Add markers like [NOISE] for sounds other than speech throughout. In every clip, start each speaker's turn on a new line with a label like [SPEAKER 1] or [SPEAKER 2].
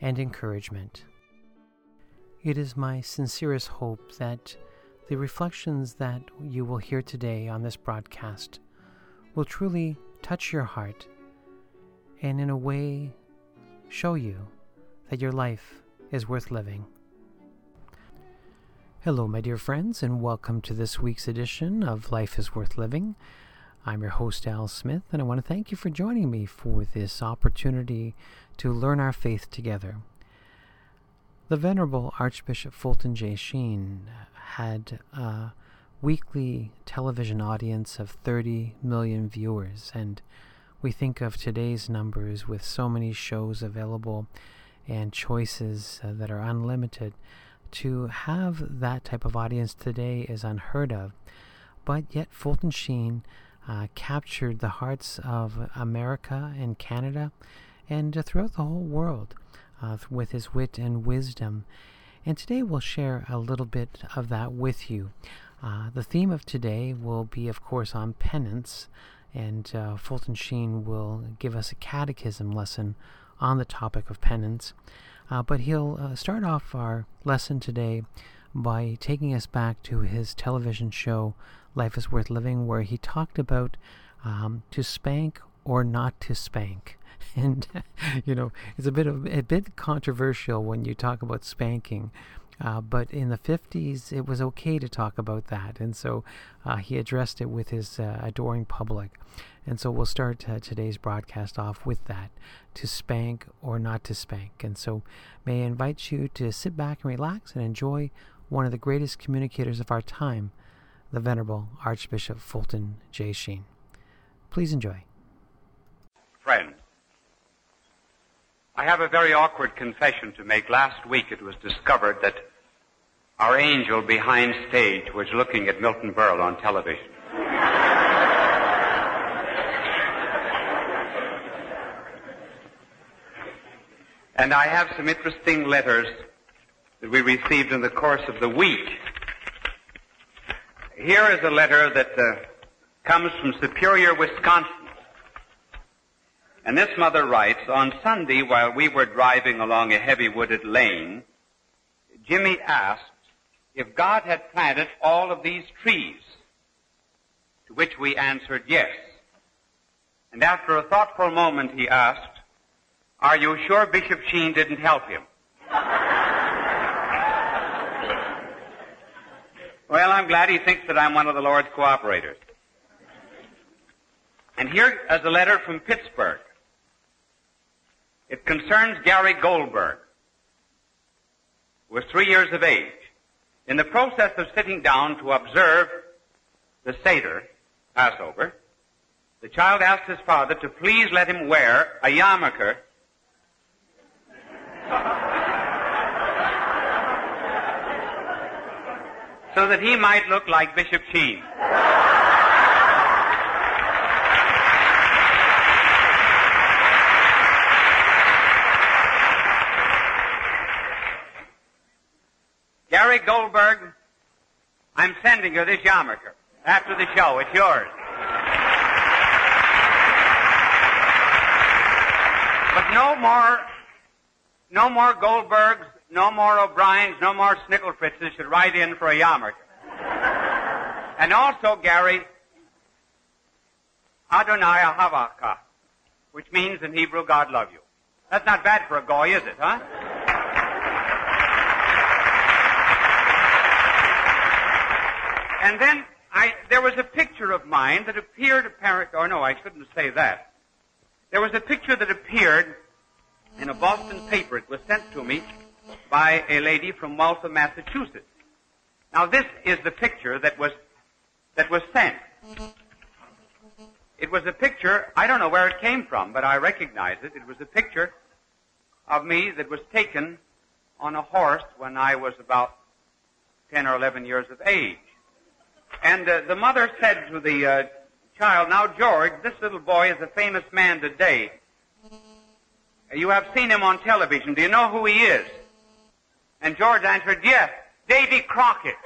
[SPEAKER 1] and encouragement. It is my sincerest hope that the reflections that you will hear today on this broadcast will truly touch your heart and, in a way, show you that your life is worth living. Hello, my dear friends, and welcome to this week's edition of Life is Worth Living. I'm your host, Al Smith, and I want to thank you for joining me for this opportunity to learn our faith together. The Venerable Archbishop Fulton J. Sheen had a weekly television audience of 30 million viewers, and we think of today's numbers with so many shows available and choices uh, that are unlimited. To have that type of audience today is unheard of, but yet Fulton Sheen uh, captured the hearts of America and Canada and uh, throughout the whole world uh, with his wit and wisdom. And today we'll share a little bit of that with you. Uh, the theme of today will be, of course, on penance, and uh, Fulton Sheen will give us a catechism lesson on the topic of penance. Uh, but he'll start off our lesson today by taking us back to his television show, Life is Worth Living, where he talked about um, to spank or not to spank. [LAUGHS] And you know, it's a bit of a bit controversial when you talk about spanking. Uh, but in the 50s, it was okay to talk about that. And so uh, he addressed it with his uh, adoring public. And so we'll start uh, today's broadcast off with that to spank or not to spank. And so may I invite you to sit back and relax and enjoy one of the greatest communicators of our time, the Venerable Archbishop Fulton J. Sheen. Please enjoy.
[SPEAKER 2] Friend, I have a very awkward confession to make. Last week it was discovered that our angel behind stage was looking at Milton Berle on television. and I have some interesting letters that we received in the course of the week. Here is a letter that uh, comes from Superior, Wisconsin. And this mother writes, on Sunday while we were driving along a heavy wooded lane, Jimmy asked if God had planted all of these trees, to which we answered yes. And after a thoughtful moment he asked, are you sure Bishop Sheen didn't help him? [LAUGHS] well, I'm glad he thinks that I'm one of the Lord's cooperators. And here is a letter from Pittsburgh. It concerns Gary Goldberg, who was three years of age. In the process of sitting down to observe the Seder, Passover, the child asked his father to please let him wear a yarmulke so that he might look like Bishop Sheen. Gary Goldberg, I'm sending you this yarmulke after the show. It's yours. But no more, no more Goldbergs, no more O'Briens, no more Snicklefritzes should ride in for a yarmulke. And also, Gary, Adonai Ahavaka, which means in Hebrew, God love you. That's not bad for a goy, is it, huh? And then I, there was a picture of mine that appeared apparent, or no, I shouldn't say that. There was a picture that appeared in a Boston paper. It was sent to me by a lady from Waltham, Massachusetts. Now this is the picture that was, that was sent. It was a picture, I don't know where it came from, but I recognize it. It was a picture of me that was taken on a horse when I was about 10 or 11 years of age. And uh, the mother said to the uh, child, Now, George, this little boy is a famous man today. You have seen him on television. Do you know who he is? And George answered, Yes, Davy Crockett.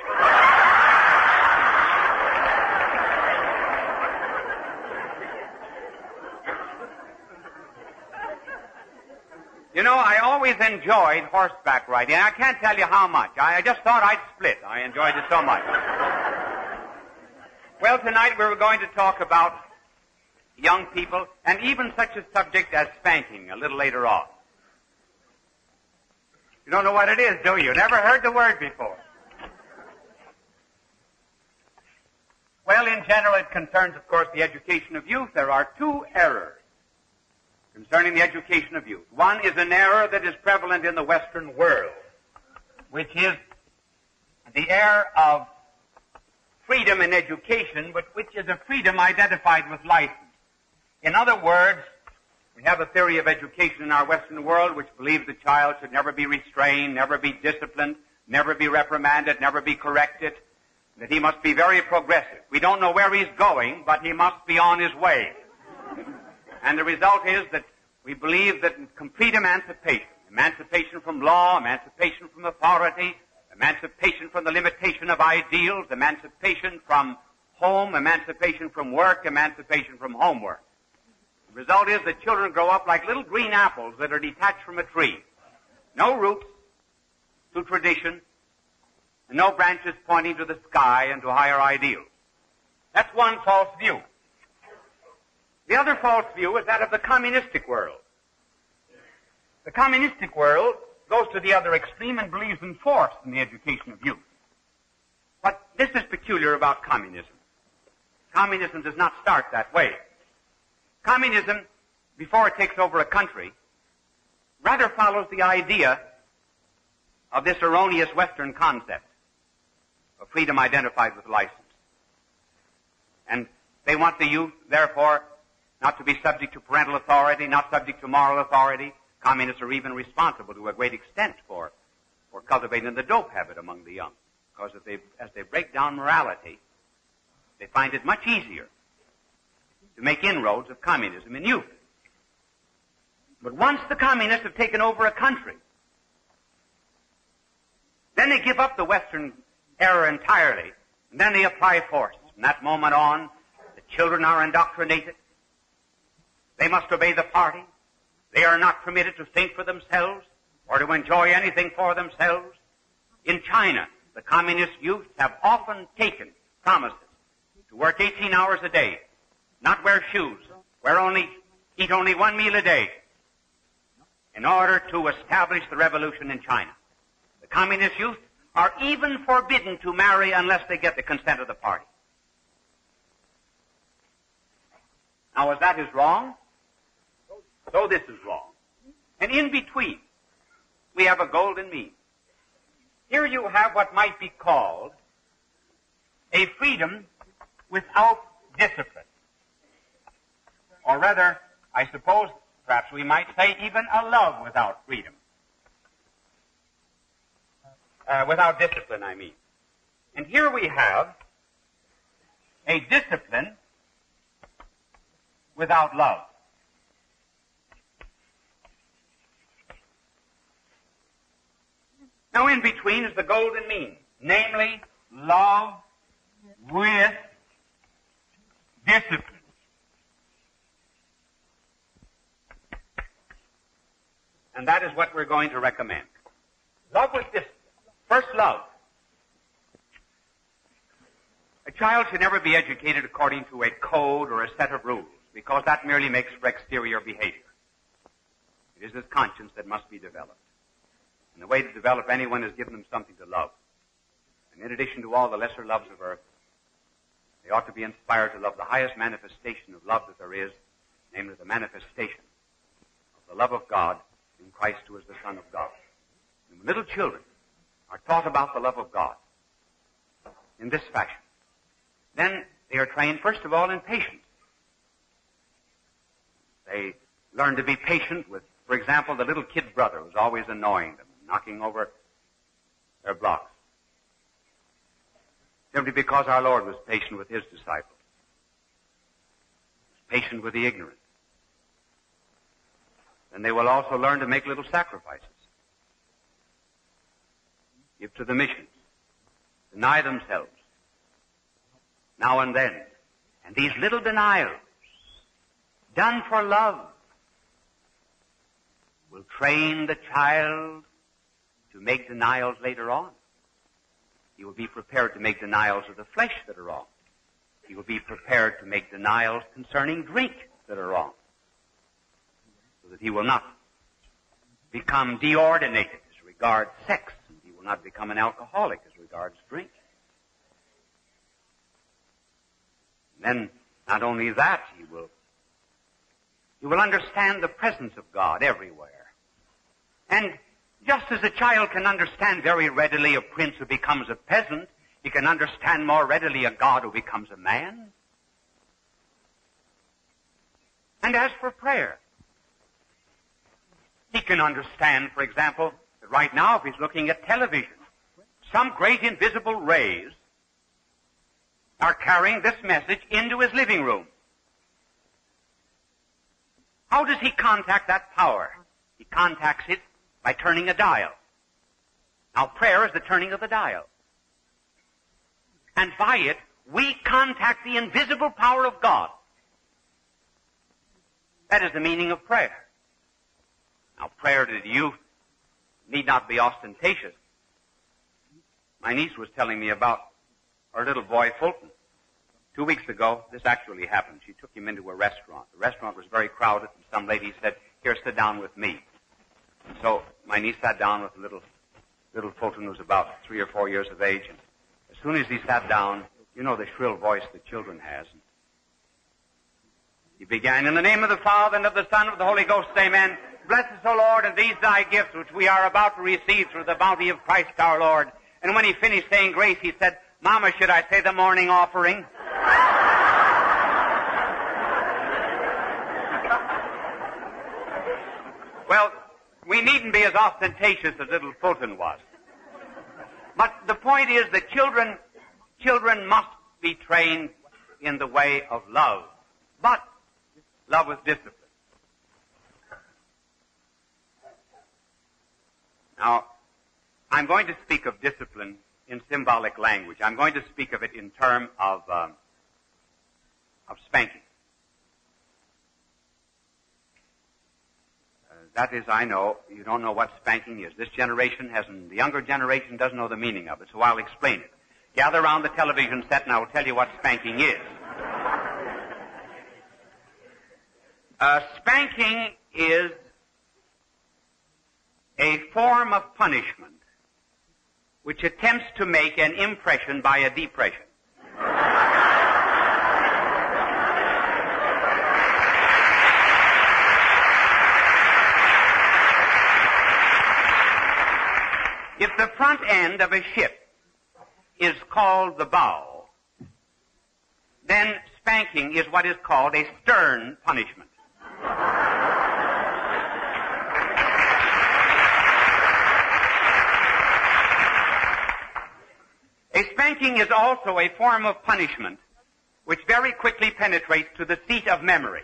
[SPEAKER 2] You know, I always enjoyed horseback riding. I can't tell you how much. I just thought I'd split. I enjoyed it so much. well, tonight we were going to talk about young people and even such a subject as spanking a little later on. You don't know what it is, do you? Never heard the word before. Well, in general, it concerns, of course, the education of youth. There are two errors concerning the education of youth. One is an error that is prevalent in the Western world, which is the error of freedom in education, but which is a freedom identified with license. In other words, we have a theory of education in our Western world which believes the child should never be restrained, never be disciplined, never be reprimanded, never be corrected, that he must be very progressive. We don't know where he's going, but he must be on his way. And the result is that we believe that complete emancipation, emancipation from law, emancipation from authority, emancipation from the limitation of ideals, emancipation from home, emancipation from work, emancipation from homework. The result is that children grow up like little green apples that are detached from a tree. No roots to tradition, and no branches pointing to the sky and to higher ideals. That's one false view. The other false view is that of the communistic world. The communistic world goes to the other extreme and believes in force in the education of youth. But this is peculiar about communism. Communism does not start that way. Communism, before it takes over a country, rather follows the idea of this erroneous Western concept of freedom identified with license. And they want the youth, therefore, not to be subject to parental authority, not subject to moral authority. Communists are even responsible to a great extent for, for cultivating the dope habit among the young. Because if they, as they break down morality, they find it much easier to make inroads of communism in youth. But once the communists have taken over a country, then they give up the Western error entirely, and then they apply force. From that moment on, the children are indoctrinated. They must obey the party. They are not permitted to think for themselves or to enjoy anything for themselves. In China, the communist youth have often taken promises to work 18 hours a day, not wear shoes, wear only, eat only one meal a day, in order to establish the revolution in China. The communist youth are even forbidden to marry unless they get the consent of the party. Now, as that is wrong, so this is wrong. And in between, we have a golden mean. Here you have what might be called a freedom without discipline. Or rather, I suppose, perhaps we might say even a love without freedom. Uh, without discipline, I mean. And here we have a discipline without love. Now in between is the golden mean, namely love with discipline. And that is what we're going to recommend. Love with discipline. First love. A child should never be educated according to a code or a set of rules, because that merely makes for exterior behavior. It is his conscience that must be developed. And the way to develop anyone is give them something to love. And in addition to all the lesser loves of earth, they ought to be inspired to love the highest manifestation of love that there is, namely the manifestation of the love of God in Christ who is the Son of God. And when little children are taught about the love of God in this fashion, then they are trained first of all in patience. They learn to be patient with For example, the little kid brother who's always annoying them, knocking over their blocks. Simply because our Lord was patient with his disciples. Patient with the ignorant. And they will also learn to make little sacrifices. Give to the missions. Deny themselves. Now and then. And these little denials, done for love, will train the child to make denials later on. He will be prepared to make denials of the flesh that are wrong. He will be prepared to make denials concerning drink that are wrong. So that he will not become deordinated as regards sex, and he will not become an alcoholic as regards drink. And then, not only that, he will, he will understand the presence of God everywhere. And just as a child can understand very readily a prince who becomes a peasant, he can understand more readily a God who becomes a man. And as for prayer, he can understand, for example, that right now if he's looking at television, some great invisible rays are carrying this message into his living room. How does he contact that power? He contacts it by turning a dial. Now prayer is the turning of the dial. And by it, we contact the invisible power of God. That is the meaning of prayer. Now prayer to the youth need not be ostentatious. My niece was telling me about her little boy Fulton. Two weeks ago, this actually happened. She took him into a restaurant. The restaurant was very crowded, and some lady said, here, sit down with me. And So my niece sat down with little, little Fulton, who was about three or four years of age. And as soon as he sat down, you know the shrill voice that children has. He began, in the name of the Father and of the Son and of the Holy Ghost, amen. Bless us, O Lord, and these thy gifts which we are about to receive through the bounty of Christ our Lord. And when he finished saying grace, he said, Mama, should I say the morning offering? well, we needn't be as ostentatious as little Fulton was. But the point is that children, children must be trained in the way of love. But love with discipline. Now, I'm going to speak of discipline in symbolic language. I'm going to speak of it in terms of, um, of spanking. That is, I know, you don't know what spanking is. This generation hasn't, the younger generation doesn't know the meaning of it, so I'll explain it. Gather around the television set and I'll tell you what spanking is. [LAUGHS] Uh, spanking is a form of punishment which attempts to make an impression by a depression. If the front end of a ship is called the bow, then spanking is what is called a stern punishment. A spanking is also a form of punishment which very quickly penetrates to the seat of memory.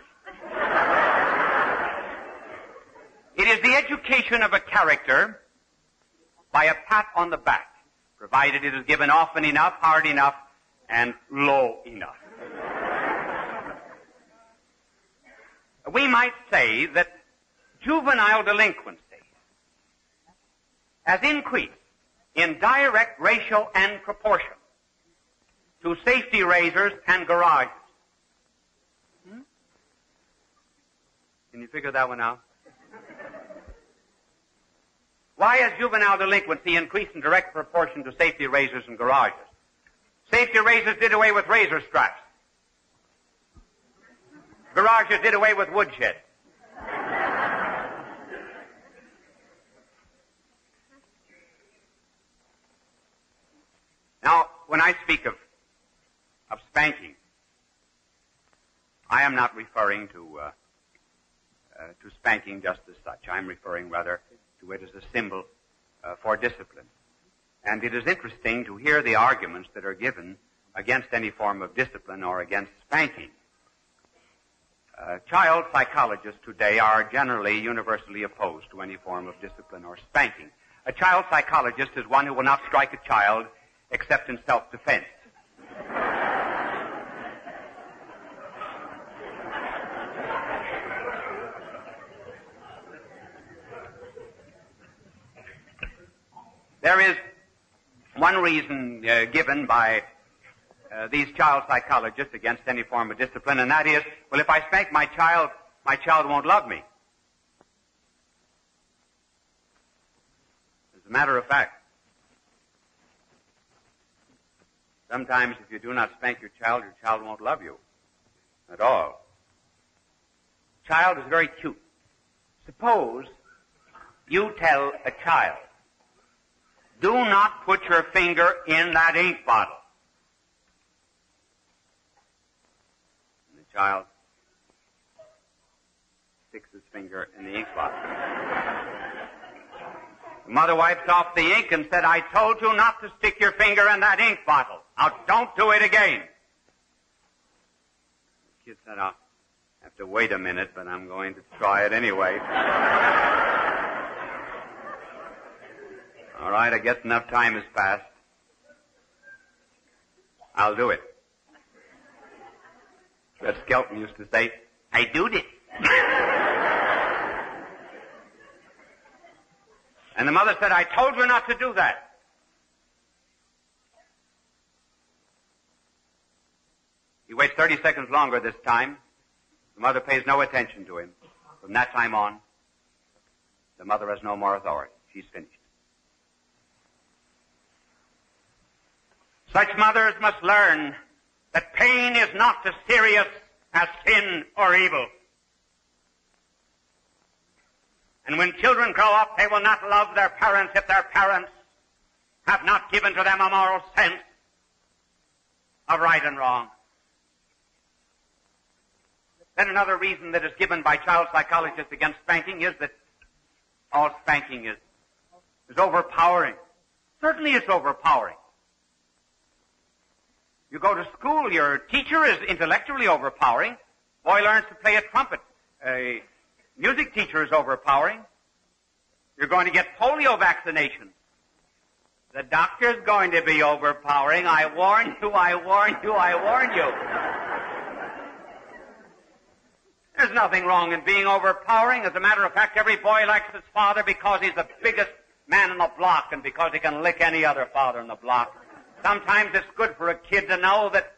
[SPEAKER 2] It is the education of a character by a pat on the back, provided it is given often enough, hard enough, and low enough. we might say that juvenile delinquency has increased in direct ratio and proportion to safety razors and garages. Hmm? Can you figure that one out? Why has juvenile delinquency increased in direct proportion to safety razors and garages? Safety razors did away with razor straps. Garages did away with woodshed. Now, when I speak of, of spanking, I am not referring to uh, uh, to spanking just as such. I'm referring rather to it as a symbol uh, for discipline. And it is interesting to hear the arguments that are given against any form of discipline or against spanking. Uh, child psychologists today are generally universally opposed to any form of discipline or spanking. A child psychologist is one who will not strike a child except in self-defense. There is one reason uh, given by uh, these child psychologists against any form of discipline, and that is, well, if I spank my child, my child won't love me. As a matter of fact, sometimes if you do not spank your child, your child won't love you at all. Child is very cute. Suppose you tell a child, do not put your finger in that ink bottle. And the child sticks his finger in the ink bottle. The mother wipes off the ink and said, I told you not to stick your finger in that ink bottle. Now don't do it again. The kid said, I'll have to wait a minute, but I'm going to try it anyway. All right, I guess enough time has passed. I'll do it. Red Skelton used to say, I do it. and the mother said, I told you not to do that. He waits 30 seconds longer this time. The mother pays no attention to him. From that time on, the mother has no more authority. She's finished. Such mothers must learn that pain is not as serious as sin or evil. And when children grow up, they will not love their parents if their parents have not given to them a moral sense of right and wrong. Then another reason that is given by child psychologists against spanking is that all spanking is, is overpowering. Certainly it's overpowering. You go to school, your teacher is intellectually overpowering. Boy learns to play a trumpet. A music teacher is overpowering. You're going to get polio vaccination. The doctor's going to be overpowering. I warn you, I warn you, I warn you. There's nothing wrong in being overpowering. As a matter of fact, every boy likes his father because he's the biggest man in the block and because he can lick any other father in the block. Sometimes it's good for a kid to know that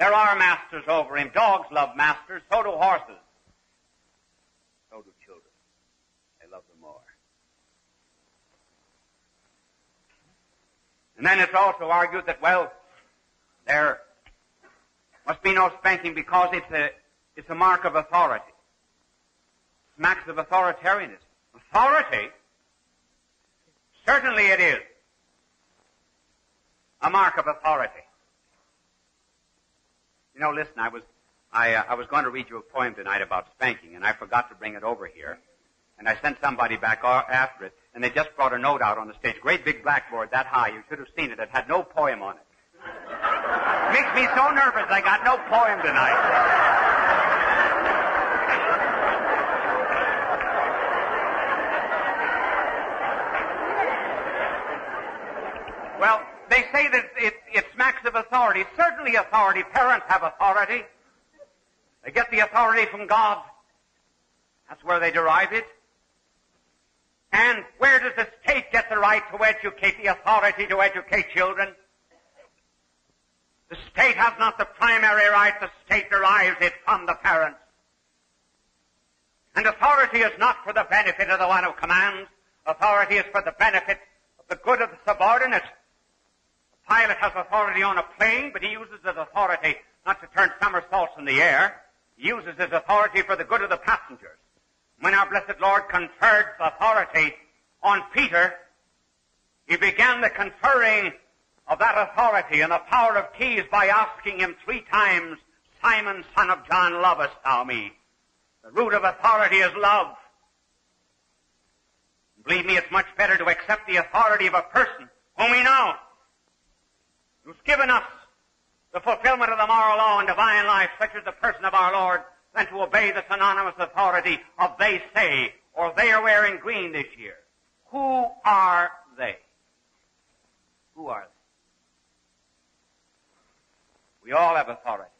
[SPEAKER 2] there are masters over him. Dogs love masters, so do horses. So do children. They love them more. And then it's also argued that, well, there must be no spanking because it's a, it's a mark of authority. Smacks of authoritarianism. Authority? Certainly it is a mark of authority. You know, listen, I was, I, uh, I was going to read you a poem tonight about spanking, and I forgot to bring it over here. And I sent somebody back after it, and they just brought a note out on the stage. Great big blackboard that high. You should have seen it. It had no poem on it. [LAUGHS] Makes me so nervous. I got no poem tonight. Well, they say that it, it smacks of authority. Certainly authority. Parents have authority. They get the authority from God. That's where they derive it. And where does the state get the right to educate, the authority to educate children? The state has not the primary right. The state derives it from the parents. And authority is not for the benefit of the one who commands. Authority is for the benefit of the good of the subordinate. Pilot has authority on a plane, but he uses his authority not to turn somersaults in the air. He uses his authority for the good of the passengers. When our blessed Lord conferred authority on Peter, he began the conferring of that authority and the power of keys by asking him three times, Simon, son of John, lovest thou me? The root of authority is love. Believe me, it's much better to accept the authority of a person whom we know, who's given us the fulfillment of the moral law and divine life, such as the person of our Lord, than to obey the synonymous authority of they say, or they are wearing green this year. Who are they? Who are they? We all have authority.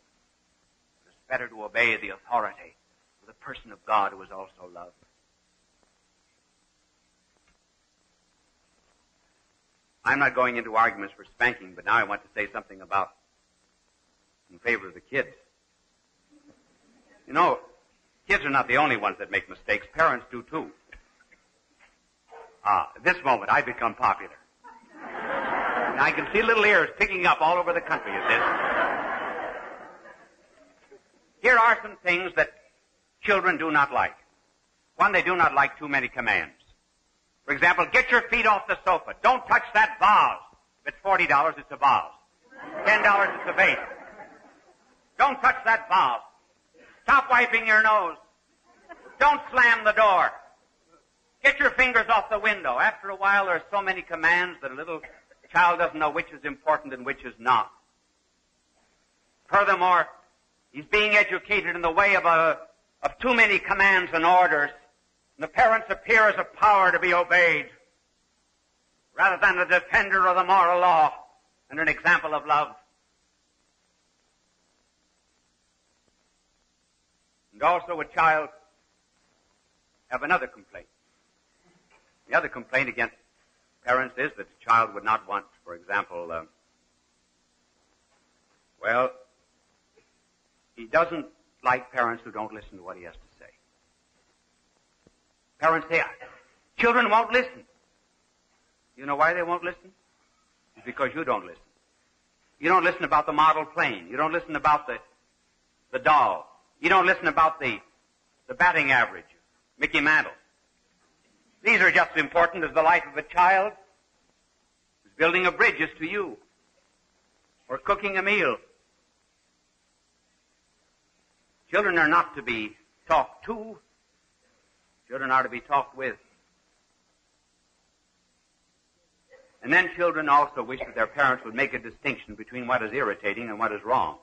[SPEAKER 2] It's better to obey the authority of the person of God who is also loved. I'm not going into arguments for spanking, but now I want to say something about in favor of the kids. You know, kids are not the only ones that make mistakes. Parents do too. Ah, at this moment I become popular. And I can see little ears picking up all over the country at this. Here are some things that children do not like. One, they do not like too many commands. For example, get your feet off the sofa. Don't touch that vase. If it's forty dollars, it's a vase. Ten dollars, it's a vase. Don't touch that vase. Stop wiping your nose. Don't slam the door. Get your fingers off the window. After a while, there are so many commands that a little child doesn't know which is important and which is not. Furthermore, he's being educated in the way of a, of too many commands and orders and the parents appear as a power to be obeyed rather than a defender of the moral law and an example of love. And also a child have another complaint. The other complaint against parents is that the child would not want, for example, uh, well, he doesn't like parents who don't listen to what he has to Parents say, children won't listen. You know why they won't listen? It's because you don't listen. You don't listen about the model plane. You don't listen about the, the doll. You don't listen about the, the batting average, Mickey Mantle. These are just as important as the life of a child who's building a bridge is to you or cooking a meal. Children are not to be talked to, Children are to be talked with. And then children also wish that their parents would make a distinction between what is irritating and what is wrong.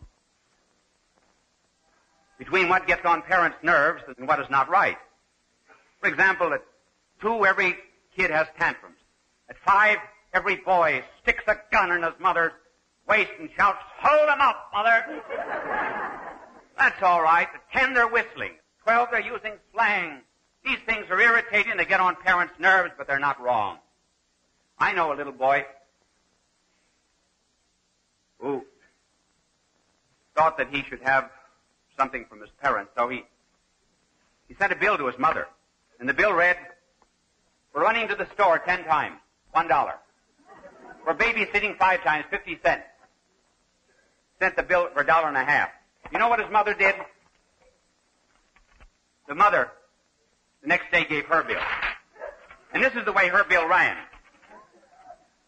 [SPEAKER 2] Between what gets on parents' nerves and what is not right. For example, at two, every kid has tantrums. At five, every boy sticks a gun in his mother's waist and shouts, hold him up, mother! That's all right. At ten, they're whistling. At Twelve, they're using slang. These things are irritating. They get on parents' nerves, but they're not wrong. I know a little boy who thought that he should have something from his parents, so he he sent a bill to his mother, and the bill read, "For running to the store ten times, one dollar. For babysitting five times, fifty cents." Sent the bill for a dollar and a half. You know what his mother did? The mother the next day gave her bill. And this is the way her bill ran.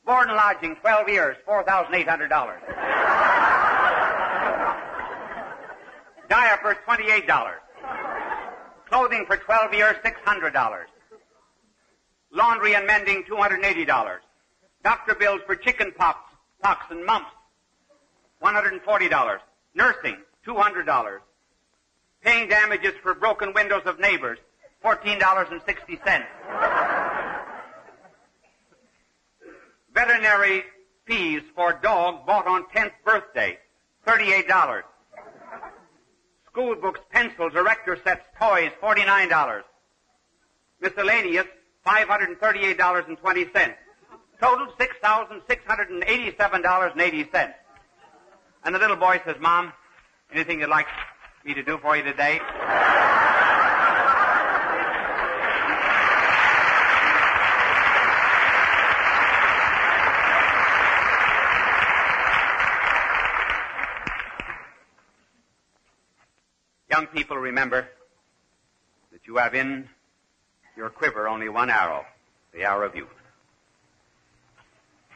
[SPEAKER 2] Board and lodging, 12 years, $4,800. Diapers, $28. Clothing for 12 years, $600. Laundry and mending, $280. Doctor bills for chicken pox, pox and mumps, $140. Nursing, $200. Paying damages for broken windows of neighbors, $14.60. Veterinary fees for dog bought on 10th birthday, $38. School books, pencils, erector sets, toys, $49. Miscellaneous, $538.20. Total $6,687.80. And the little boy says, Mom, anything you'd like me to do for you today? Young people, remember that you have in your quiver only one arrow, the arrow of youth.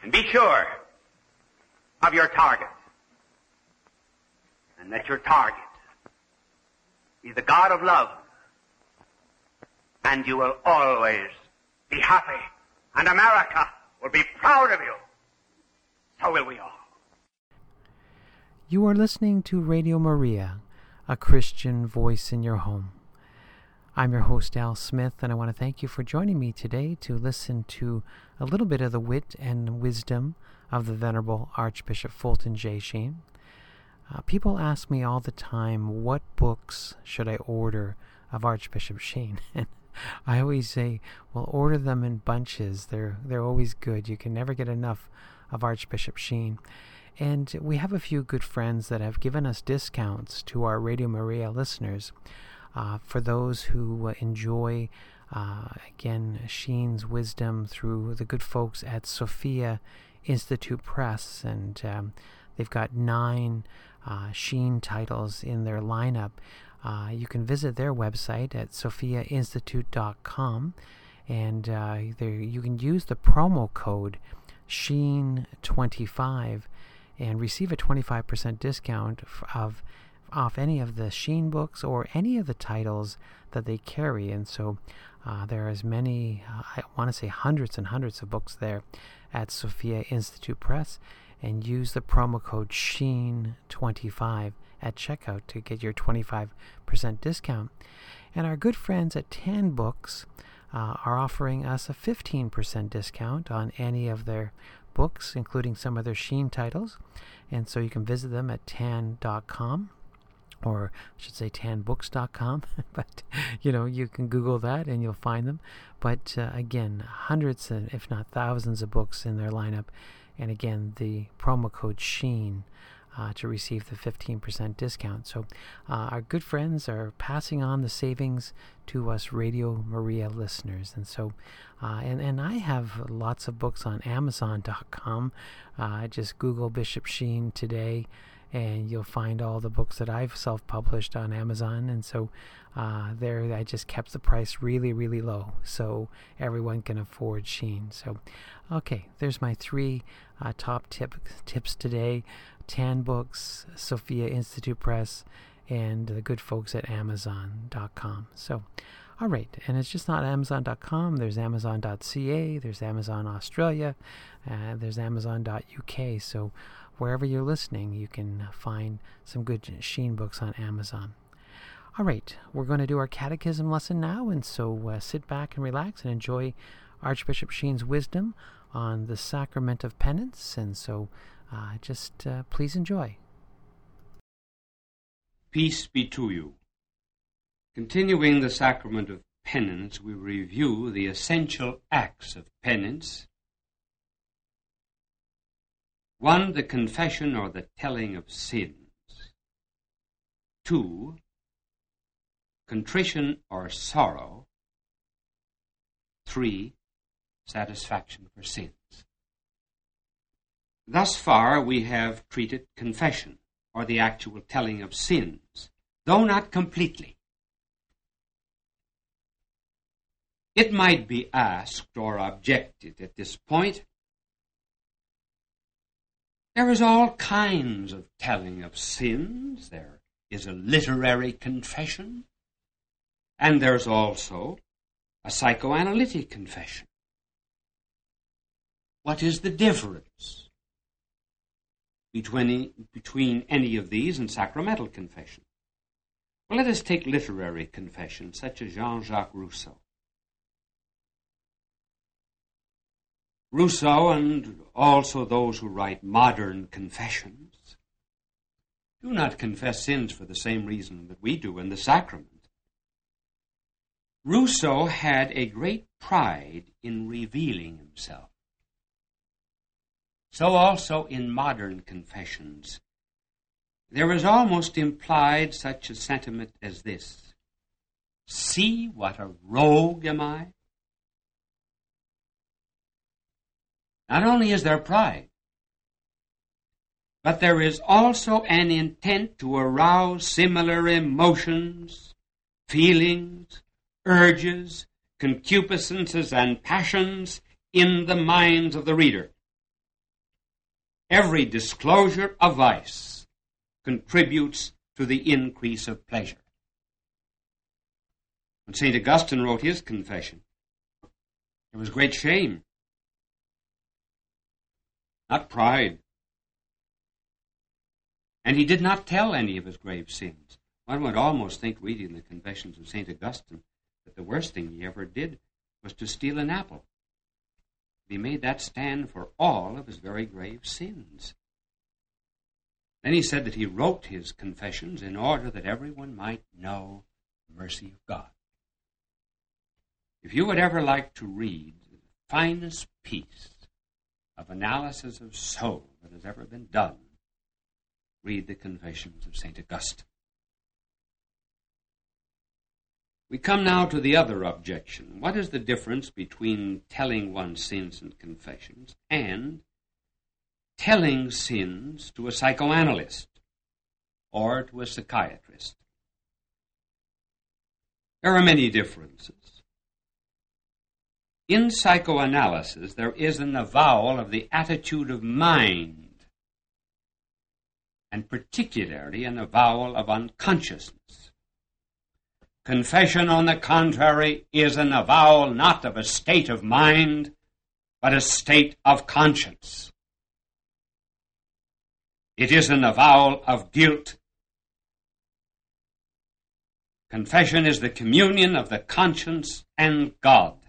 [SPEAKER 2] And be sure of your target. And let your target be the God of love
[SPEAKER 3] and you will always be happy, and America will be proud of you. So will we all.
[SPEAKER 1] You are listening to Radio Maria, a Christian voice in your home. I'm your host, Al Smith, and I want to thank you for joining me today to listen to a little bit of the wit and wisdom of the Venerable Archbishop Fulton J. Sheen. Uh, people ask me all the time, what books should I order of Archbishop Sheen? And [LAUGHS] I always say, well, order them in bunches. They're they're always good. You can never get enough of Archbishop Sheen. And we have a few good friends that have given us discounts to our Radio Maria listeners. Uh, for those who uh, enjoy, uh, again, Sheen's wisdom through the good folks at Sophia Institute Press, and um, they've got nine uh, Sheen titles in their lineup. Uh, you can visit their website at sophiainstitute.com and uh, there you can use the promo code Sheen25 and receive a 25% discount of off any of the Sheen books or any of the titles that they carry. And so uh, there are as many, uh, I want to say hundreds and hundreds of books there at Sophia Institute Press. And use the promo code SHEEN25 at checkout to get your 25% discount. And our good friends at Tan Books uh, are offering us a 15% discount on any of their books, including some of their Sheen titles. And so you can visit them at tan.com or I should say tanbooks.com, [LAUGHS] but you know, you can Google that and you'll find them. But uh, again, hundreds, if not thousands, of books in their lineup. And again, the promo code SHEEN uh, to receive the 15% discount. So, uh, our good friends are passing on the savings to us Radio Maria listeners. And so, uh, and, and I have lots of books on Amazon.com. Uh, just Google Bishop Sheen today and you'll find all the books that I've self-published on Amazon. And so uh, there, I just kept the price really, really low, so everyone can afford Sheen. So, okay, there's my three uh, top tip tips today: Tan Books, Sophia Institute Press, and the good folks at Amazon.com. So. All right, and it's just not Amazon.com. There's Amazon.ca. There's Amazon Australia. Uh, there's Amazon.uk. So wherever you're listening, you can find some good Sheen books on Amazon. All right, we're going to do our catechism lesson now, and so uh, sit back and relax and enjoy Archbishop Sheen's wisdom on the sacrament of penance. And so uh, just uh, please enjoy.
[SPEAKER 2] Peace be to you. Continuing the sacrament of penance, we review the essential acts of penance. One, the confession or the telling of sins. Two, contrition or sorrow. Three, satisfaction for sins. Thus far, we have treated confession, or the actual telling of sins, though not completely. It might be asked or objected at this point there is all kinds of telling of sins. There is a literary confession, and there's also a psychoanalytic confession. What is the difference between, between any of these and sacramental confession? Well, let us take literary confession, such as Jean Jacques Rousseau. Rousseau and also those who write modern confessions do not confess sins for the same reason that we do in the sacrament. Rousseau had a great pride in revealing himself. So also in modern confessions, there is almost implied such a sentiment as this See what a rogue am I? Not only is there pride, but there is also an intent to arouse similar emotions, feelings, urges, concupiscences, and passions in the minds of the reader. Every disclosure of vice contributes to the increase of pleasure. When St. Augustine wrote his confession, there was great shame, not pride. And he did not tell any of his grave sins. One would almost think, reading the confessions of St. Augustine, that the worst thing he ever did was to steal an apple. He made that stand for all of his very grave sins. Then he said that he wrote his confessions in order that everyone might know the mercy of God. If you would ever like to read the finest piece of analysis of soul that has ever been done, read the Confessions of St. Augustine. We come now to the other objection. What is the difference between telling one's sins and confessions and telling sins to a psychoanalyst or to a psychiatrist? There are many differences. In psychoanalysis, there is an avowal of the attitude of mind, and particularly an avowal of unconsciousness. Confession, on the contrary, is an avowal not of a state of mind, but a state of conscience. It is an avowal of guilt. Confession is the communion of the conscience and God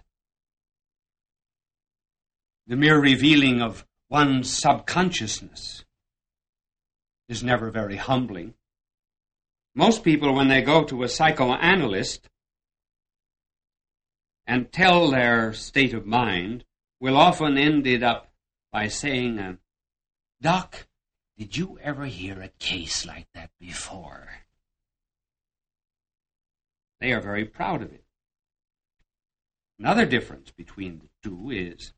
[SPEAKER 2] the mere revealing of one's subconsciousness is never very humbling. Most people, when they go to a psychoanalyst and tell their state of mind, will often end it up by saying, uh, Doc, did you ever hear a case like that before? They are very proud of it. Another difference between the two is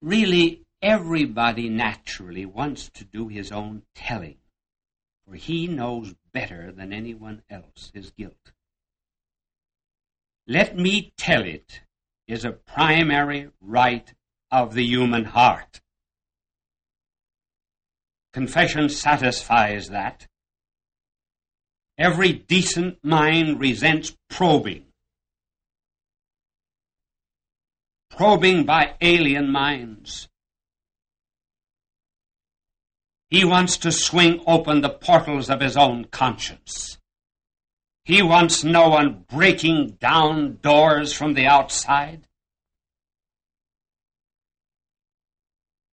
[SPEAKER 2] really everybody naturally wants to do his own telling, for he knows better than anyone else his guilt. Let me tell it is a primary right of the human heart. Confession satisfies that. Every decent mind resents probing. Probing by alien minds. He wants to swing open the portals of his own conscience. He wants no one breaking down doors from the outside.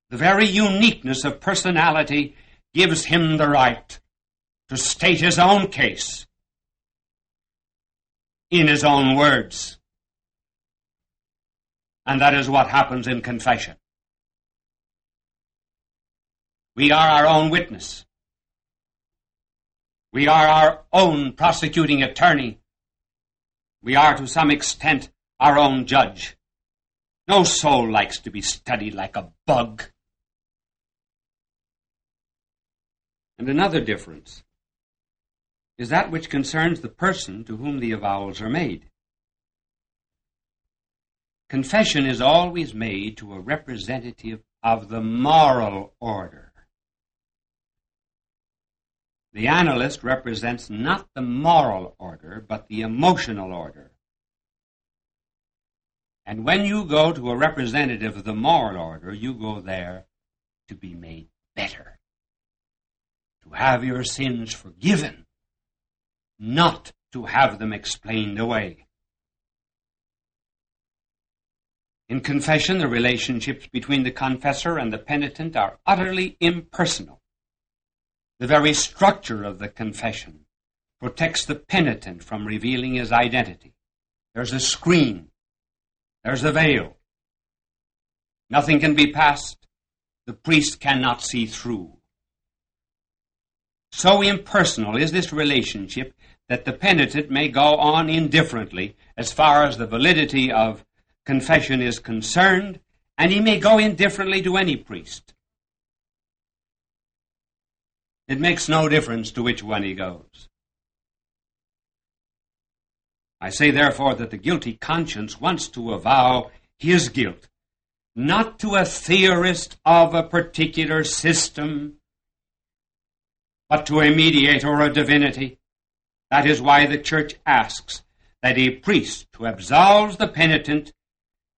[SPEAKER 2] The very uniqueness of personality gives him the right to state his own case in his own words. And that is what happens in confession. We are our own witness. We are our own prosecuting attorney. We are to some extent our own judge. No soul likes to be studied like a bug. And another difference is that which concerns the person to whom the avowals are made. Confession is always made to a representative of the moral order. The analyst represents not the moral order, but the emotional order. And when you go to a representative of the moral order, you go there to be made better, to have your sins forgiven, not to have them explained away. In confession, the relationships between the confessor and the penitent are utterly impersonal. The very structure of the confession protects the penitent from revealing his identity. There's a screen. There's a veil. Nothing can be passed. The priest cannot see through. So impersonal is this relationship that the penitent may go on indifferently as far as the validity of confession is concerned, and he may go indifferently to any priest. It makes no difference to which one he goes. I say, therefore, that the guilty conscience wants to avow his guilt, not to a theorist of a particular system, but to a mediator or a divinity. That is why the church asks that a priest who absolves the penitent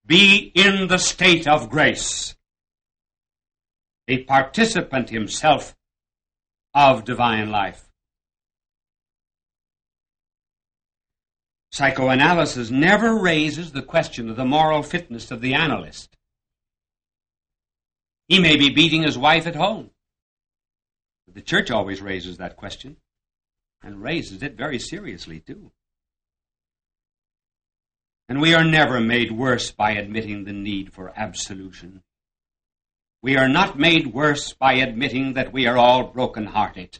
[SPEAKER 2] be in the state of grace, a participant himself of divine life. Psychoanalysis never raises the question of the moral fitness of the analyst. He may be beating his wife at home. But the church always raises that question, and raises it very seriously, too. And we are never made worse by admitting the need for absolution. We are not made worse by admitting that we are all broken-hearted.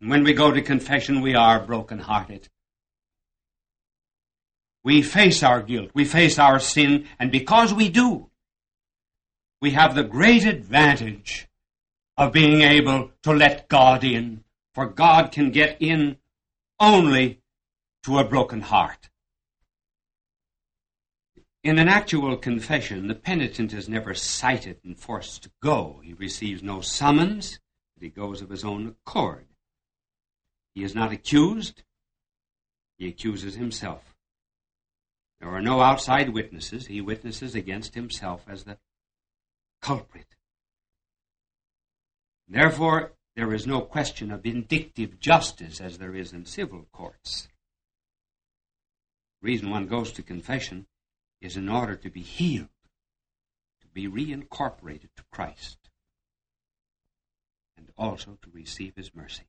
[SPEAKER 2] And when we go to confession, we are broken-hearted. We face our guilt, we face our sin, and because we do, we have the great advantage of being able to let God in, for God can get in only to a broken heart. In an actual confession, the penitent is never cited and forced to go. He receives no summons, but he goes of his own accord. He is not accused, he accuses himself. There are no outside witnesses. He witnesses against himself as the culprit. Therefore, there is no question of vindictive justice as there is in civil courts. The reason one goes to confession is in order to be healed, to be reincorporated to Christ, and also to receive His mercy.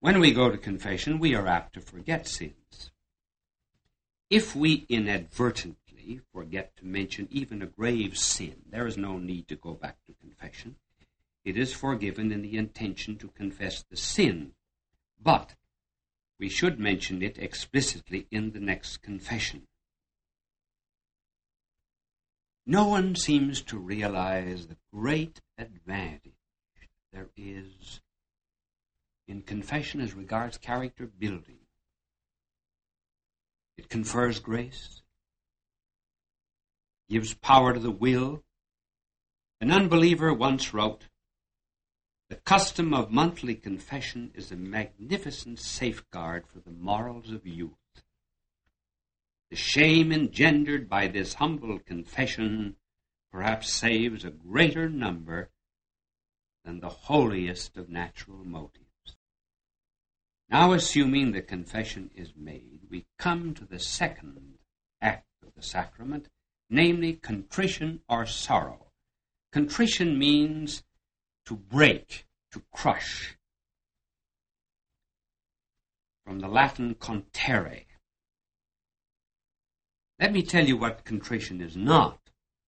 [SPEAKER 2] When we go to confession, we are apt to forget sins. If we inadvertently forget to mention even a grave sin, there is no need to go back to confession. It is forgiven in the intention to confess the sin, but we should mention it explicitly in the next confession. No one seems to realize the great advantage there is in confession as regards character building. It confers grace gives power to the will. An unbeliever once wrote, The custom of monthly confession is a magnificent safeguard for the morals of youth. The shame engendered by this humble confession perhaps saves a greater number than the holiest of natural motives. Now, assuming the confession is made, we come to the second act of the sacrament, namely contrition or sorrow. Contrition means to break, to crush. From the Latin conterere. Let me tell you what contrition is not.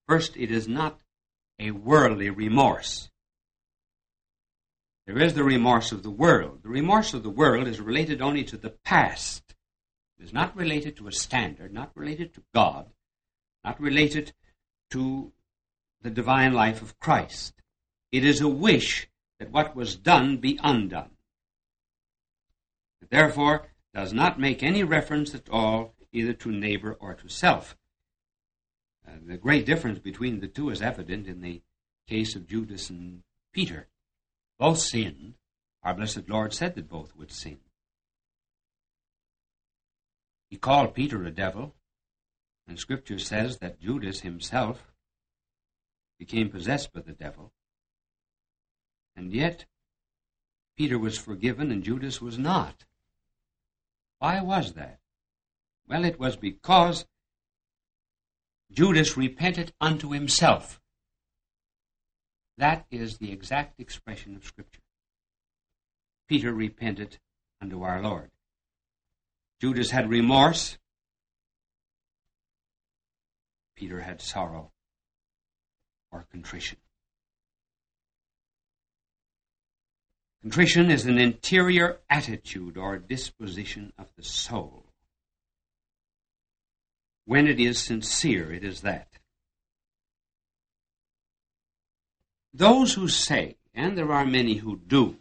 [SPEAKER 2] First, it is not a worldly remorse. There is the remorse of the world. The remorse of the world is related only to the past. It is not related to a standard, not related to God, not related to the divine life of Christ. It is a wish that what was done be undone. It therefore does not make any reference at all either to neighbor or to self. Uh, the great difference between the two is evident in the case of Judas and Peter. Both sinned. Our blessed Lord said that both would sin. He called Peter a devil, and Scripture says that Judas himself became possessed by the devil. And yet, Peter was forgiven and Judas was not. Why was that? Well, it was because Judas repented unto himself. That is the exact expression of Scripture. Peter repented unto our Lord. Judas had remorse, Peter had sorrow or contrition. Contrition is an interior attitude or disposition of the soul. When it is sincere, it is that. Those who say, and there are many who do,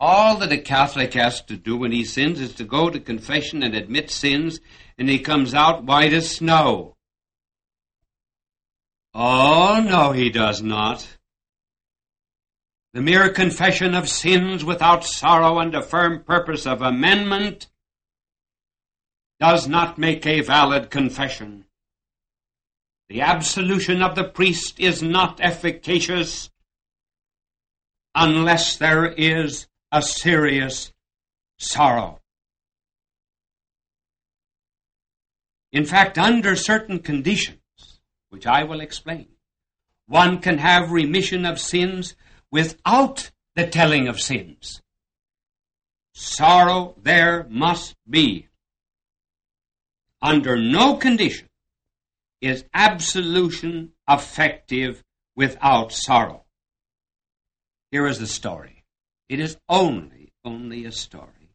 [SPEAKER 2] all that a Catholic has to do when he sins is to go to confession and admit sins, and he comes out white as snow. Oh, no, he does not. The mere confession of sins without sorrow and a firm purpose of amendment does not make a valid confession. The absolution of the priest is not efficacious unless there is a serious sorrow. In fact, under certain conditions, which I will explain, one can have remission of sins without the telling of sins. Sorrow there must be. Under no condition is absolution effective without sorrow. Here is the story. It is only, only a story,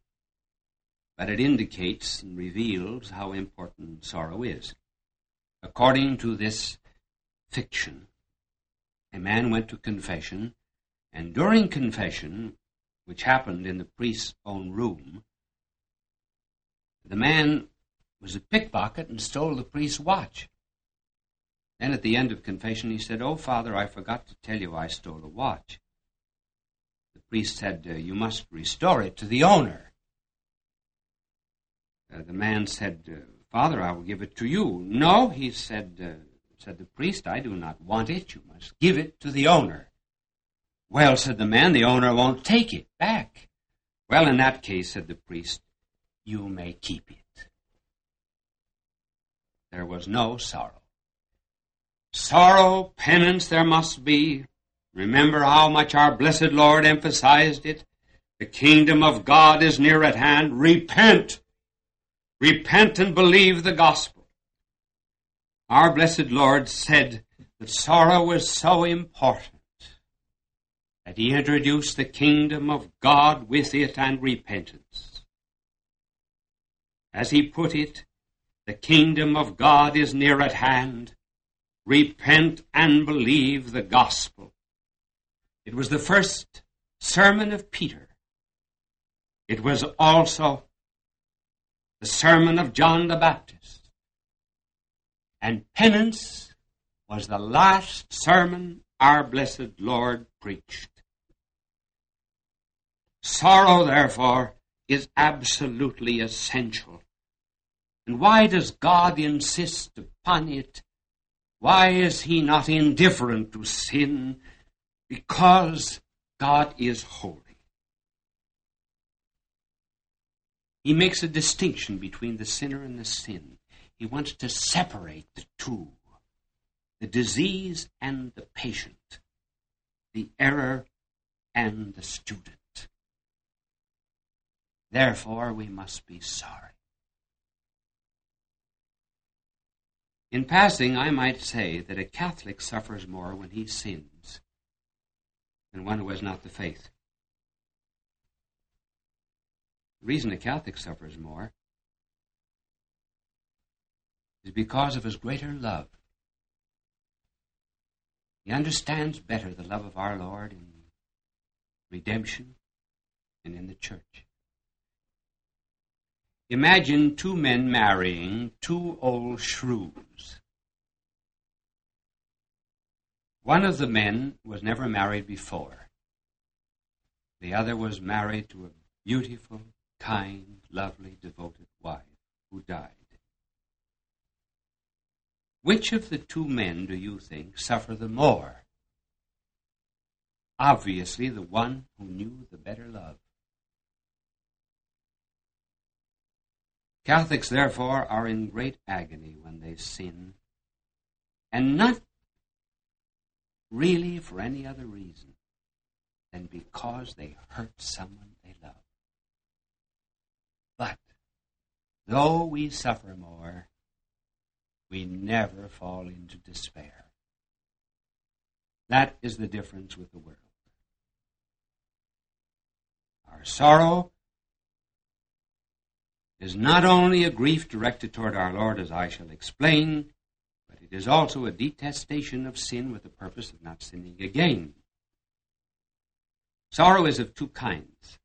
[SPEAKER 2] but it indicates and reveals how important sorrow is. According to this fiction, a man went to confession, and during confession, which happened in the priest's own room, the man was a pickpocket and stole the priest's watch. Then at the end of confession, he said, Oh, Father, I forgot to tell you I stole a watch. The priest said, uh, You must restore it to the owner. Uh, the man said, uh, Father, I will give it to you. No, he said, uh, said the priest, I do not want it. You must give it to the owner. Well, said the man, the owner won't take it back. Well, in that case, said the priest, you may keep it. There was no sorrow. Sorrow, penance there must be. Remember how much our blessed Lord emphasized it. The kingdom of God is near at hand. Repent. Repent and believe the gospel. Our blessed Lord said that sorrow was so important that he introduced the kingdom of God with it and repentance. As he put it, the kingdom of God is near at hand repent and believe the gospel. It was the first sermon of Peter. It was also the sermon of John the Baptist. And penance was the last sermon our blessed Lord preached. Sorrow, therefore, is absolutely essential. And why does God insist upon it why is he not indifferent to sin? Because God is holy. He makes a distinction between the sinner and the sin. He wants to separate the two the disease and the patient, the error and the student. Therefore, we must be sorry. In passing, I might say that a Catholic suffers more when he sins than one who has not the faith. The reason a Catholic suffers more is because of his greater love. He understands better the love of our Lord in redemption and in the church. Imagine two men marrying two old shrews. One of the men was never married before. The other was married to a beautiful, kind, lovely, devoted wife who died. Which of the two men do you think suffer the more? Obviously, the one who knew the better love. Catholics, therefore, are in great agony when they sin, and not really for any other reason than because they hurt someone they love. But though we suffer more, we never fall into despair. That is the difference with the world. Our sorrow is not only a grief directed toward our Lord, as I shall explain, but it is also a detestation of sin with the purpose of not sinning again. Sorrow is of two kinds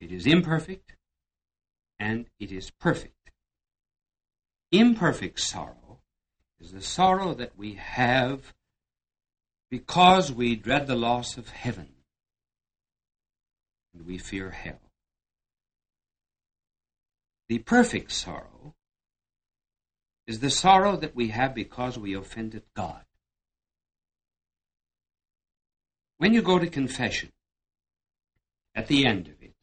[SPEAKER 2] it is imperfect and it is perfect. Imperfect sorrow is the sorrow that we have because we dread the loss of heaven and we fear hell. The perfect sorrow is the sorrow that we have because we offended God. When you go to confession, at the end of it,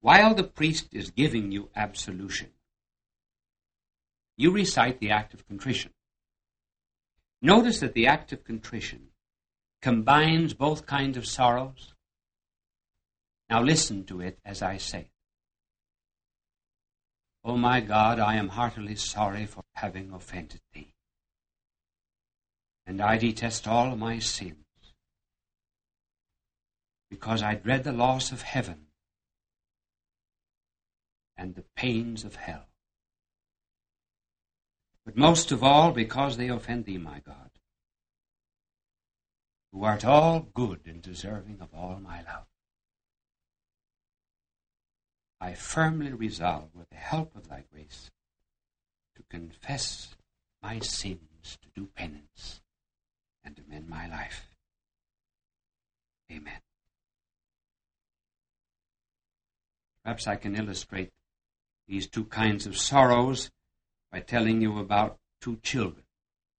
[SPEAKER 2] while the priest is giving you absolution, you recite the act of contrition. Notice that the act of contrition combines both kinds of sorrows. Now listen to it as I say it. O oh my God, I am heartily sorry for having offended thee. And I detest all my sins, because I dread the loss of heaven and the pains of hell. But most of all, because they offend thee, my God, who art all good and deserving of all my love. I firmly resolve, with the help of thy grace, to confess my sins, to do penance, and to mend my life. Amen. Perhaps I can illustrate these two kinds of sorrows by telling you about two children.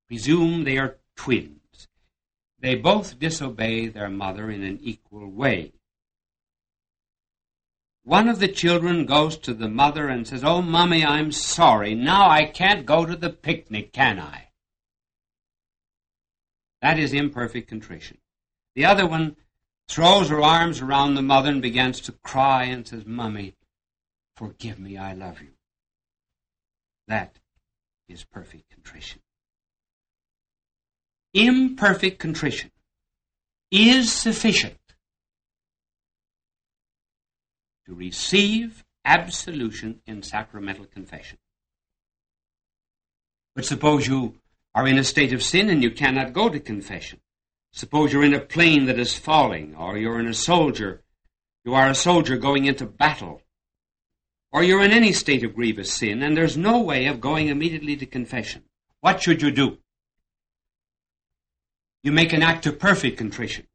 [SPEAKER 2] Presume they are twins. They both disobey their mother in an equal way. One of the children goes to the mother and says, Oh, Mommy, I'm sorry. Now I can't go to the picnic, can I? That is imperfect contrition. The other one throws her arms around the mother and begins to cry and says, Mommy, forgive me, I love you. That is perfect contrition. Imperfect contrition is sufficient to receive absolution in sacramental confession. But suppose you are in a state of sin and you cannot go to confession. Suppose you're in a plane that is falling, or you're in a soldier, you are a soldier going into battle, or you're in any state of grievous sin and there's no way of going immediately to confession. What should you do? You make an act of perfect contrition.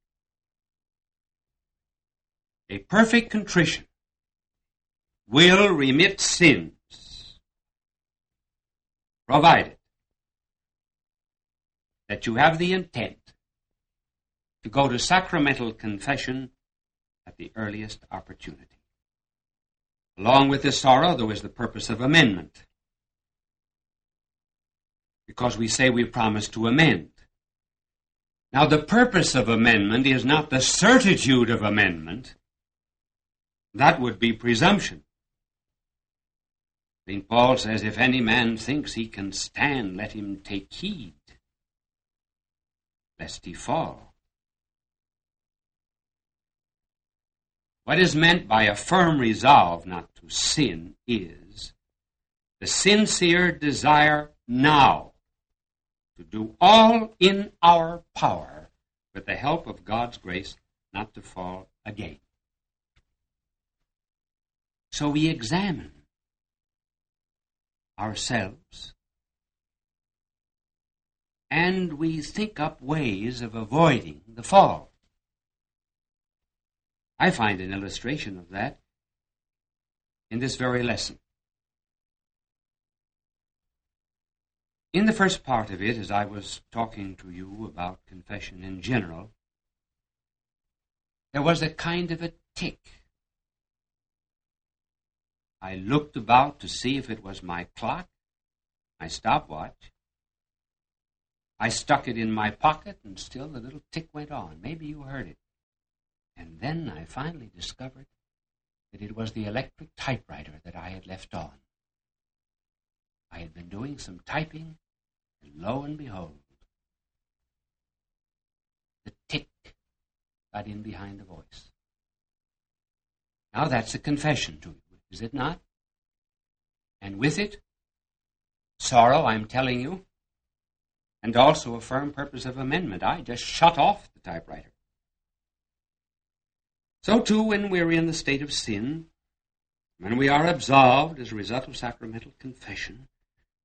[SPEAKER 2] A perfect contrition will remit sins, provided that you have the intent to go to sacramental confession at the earliest opportunity. Along with this sorrow, there is the purpose of amendment. Because we say we promise to amend. Now, the purpose of amendment is not the certitude of amendment. That would be presumption. St. Paul says, If any man thinks he can stand, let him take heed, lest he fall. What is meant by a firm resolve not to sin is the sincere desire now to do all in our power with the help of God's grace not to fall again. So we examine ourselves. And we think up ways of avoiding the fall. I find an illustration of that in this very lesson. In the first part of it, as I was talking to you about confession in general, there was a kind of a tick I looked about to see if it was my clock, my stopwatch. I stuck it in my pocket, and still the little tick went on. Maybe you heard it. And then I finally discovered that it was the electric typewriter that I had left on. I had been doing some typing, and lo and behold, the tick got in behind the voice. Now that's a confession to you. Is it not? And with it, sorrow, I'm telling you, and also a firm purpose of amendment. I just shut off the typewriter. So, too, when we're in the state of sin, when we are absolved as a result of sacramental confession,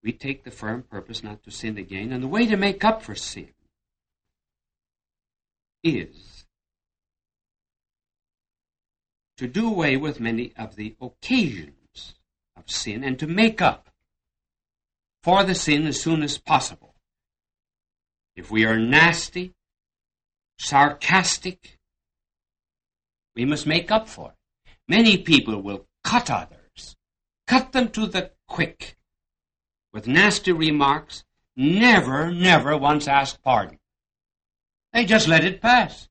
[SPEAKER 2] we take the firm purpose not to sin again. And the way to make up for sin is to do away with many of the occasions of sin and to make up for the sin as soon as possible. If we are nasty, sarcastic, we must make up for it. Many people will cut others, cut them to the quick, with nasty remarks, never, never once ask pardon. They just let it pass.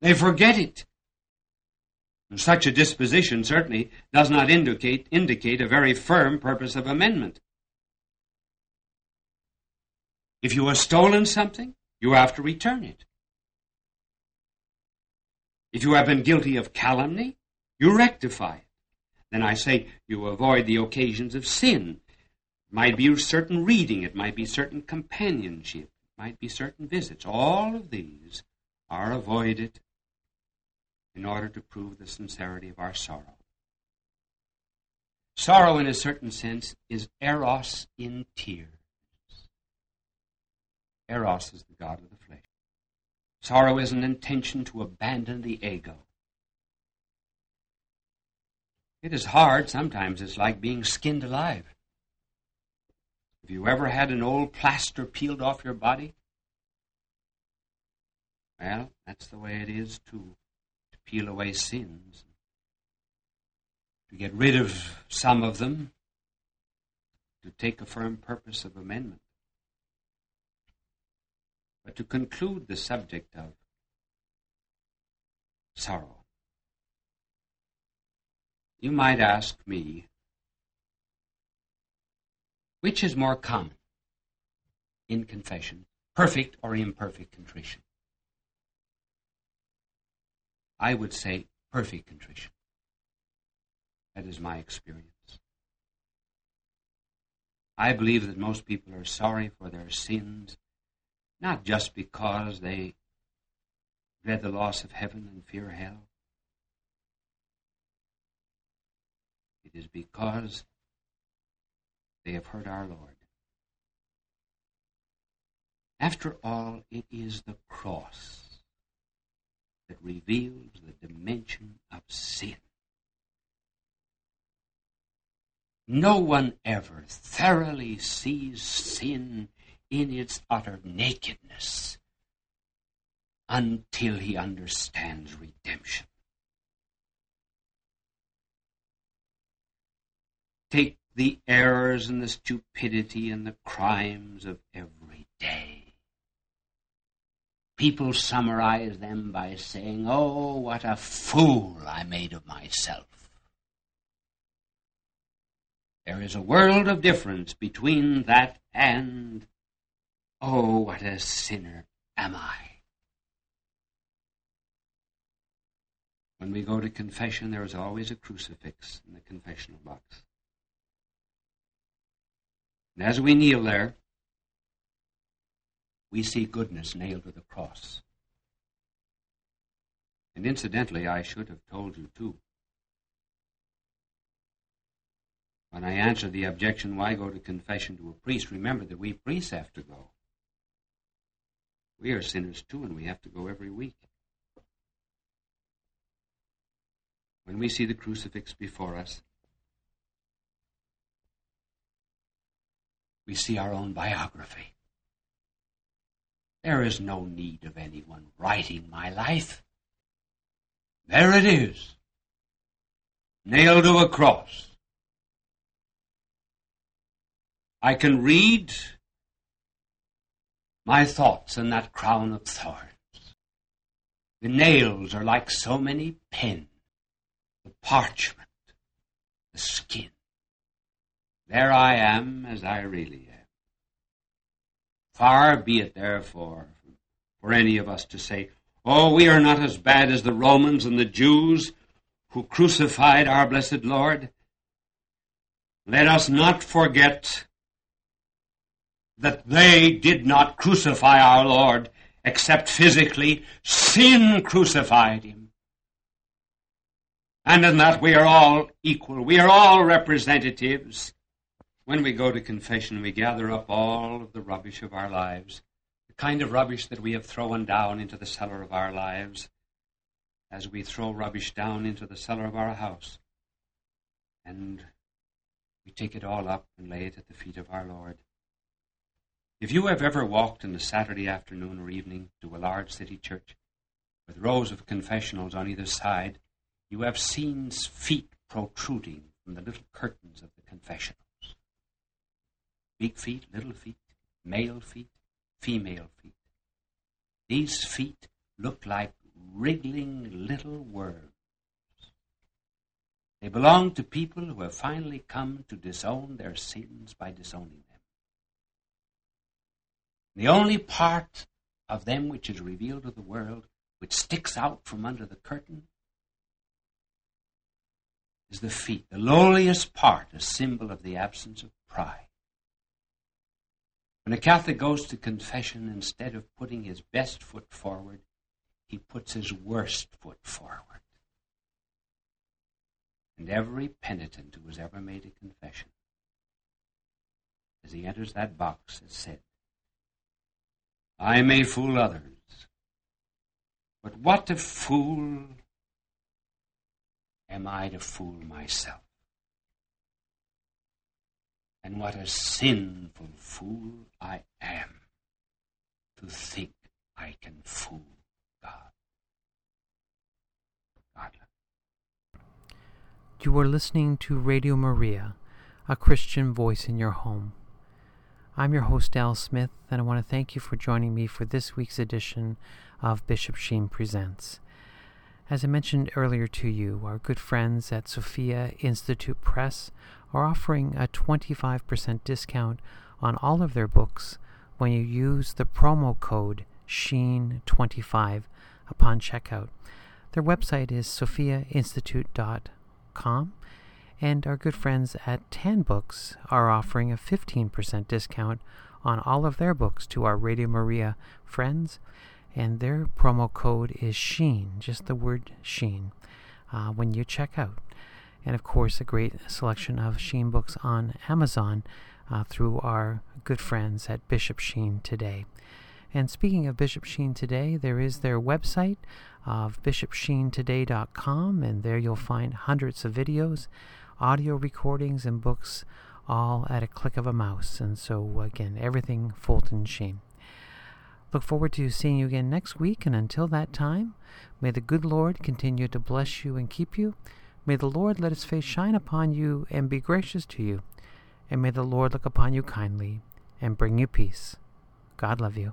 [SPEAKER 2] They forget it. Such a disposition certainly does not indicate, indicate a very firm purpose of amendment. If you have stolen something, you have to return it. If you have been guilty of calumny, you rectify it. Then I say you avoid the occasions of sin. It might be certain reading, it might be certain companionship, it might be certain visits. All of these are avoided in order to prove the sincerity of our sorrow. Sorrow, in a certain sense, is eros in tears. Eros is the god of the flesh. Sorrow is an intention to abandon the ego. It is hard. Sometimes it's like being skinned alive. Have you ever had an old plaster peeled off your body? Well, that's the way it is to, to peel away sins. To get rid of some of them, to take a firm purpose of amendment. But to conclude the subject of sorrow, you might ask me, which is more common in confession, perfect or imperfect contrition? I would say perfect contrition. That is my experience. I believe that most people are sorry for their sins not just because they dread the loss of heaven and fear hell. It is because they have heard our Lord. After all, it is the cross that reveals the dimension of sin. No one ever thoroughly sees sin in its utter nakedness until he understands redemption. Take the errors and the stupidity and the crimes of every day. People summarize them by saying, Oh, what a fool I made of myself. There is a world of difference between that and Oh, what a sinner am I. When we go to confession, there is always a crucifix in the confessional box. And as we kneel there, we see goodness nailed to the cross. And incidentally, I should have told you too. When I answer the objection, why go to confession to a priest, remember that we priests have to go. We are sinners too, and we have to go every week. When we see the crucifix before us, we see our own biography. There is no need of anyone writing my life. There it is, nailed to a cross. I can read my thoughts in that crown of thorns. The nails are like so many pins, the parchment, the skin. There I am as I really am. Far be it, therefore, for any of us to say, Oh, we are not as bad as the Romans and the Jews who crucified our blessed Lord. Let us not forget that they did not crucify our Lord except physically. Sin crucified him. And in that we are all equal. We are all representatives. When we go to confession, we gather up all of the rubbish of our lives, the kind of rubbish that we have thrown down into the cellar of our lives, as we throw rubbish down into the cellar of our house. And we take it all up and lay it at the feet of our Lord. If you have ever walked in a Saturday afternoon or evening to a large city church with rows of confessionals on either side, you have seen feet protruding from the little curtains of the confessionals. Big feet, little feet, male feet, female feet. These feet look like wriggling little worms. They belong to people who have finally come to disown their sins by disowning them. The only part of them which is revealed to the world, which sticks out from under the curtain, is the feet, the lowliest part, a symbol of the absence of pride. When a Catholic goes to confession, instead of putting his best foot forward, he puts his worst foot forward. And every penitent who has ever made a confession, as he enters that box, has said, I may fool others, but what a fool am I to fool myself? And what a sinful fool I am to think I can fool God.
[SPEAKER 1] You are listening to Radio Maria, a Christian voice in your home. I'm your host, Al Smith, and I want to thank you for joining me for this week's edition of Bishop Sheen Presents. As I mentioned earlier to you, our good friends at Sophia Institute Press are offering a 25% discount on all of their books when you use the promo code SHEEN25 upon checkout. Their website is sophiainstitute.com, and our good friends at Tan Books are offering a 15% discount on all of their books to our Radio Maria friends, and their promo code is SHEEN, just the word SHEEN, uh, when you check out and of course a great selection of Sheen books on Amazon uh, through our good friends at Bishop Sheen Today. And speaking of Bishop Sheen Today, there is their website of bishopsheentoday.com, and there you'll find hundreds of videos, audio recordings, and books all at a click of a mouse. And so, again, everything Fulton Sheen. Look forward to seeing you again next week, and until that time, may the good Lord continue to bless you and keep you. May the Lord let his face shine upon you and be gracious to you. And may the Lord look upon you kindly and bring you peace. God love you.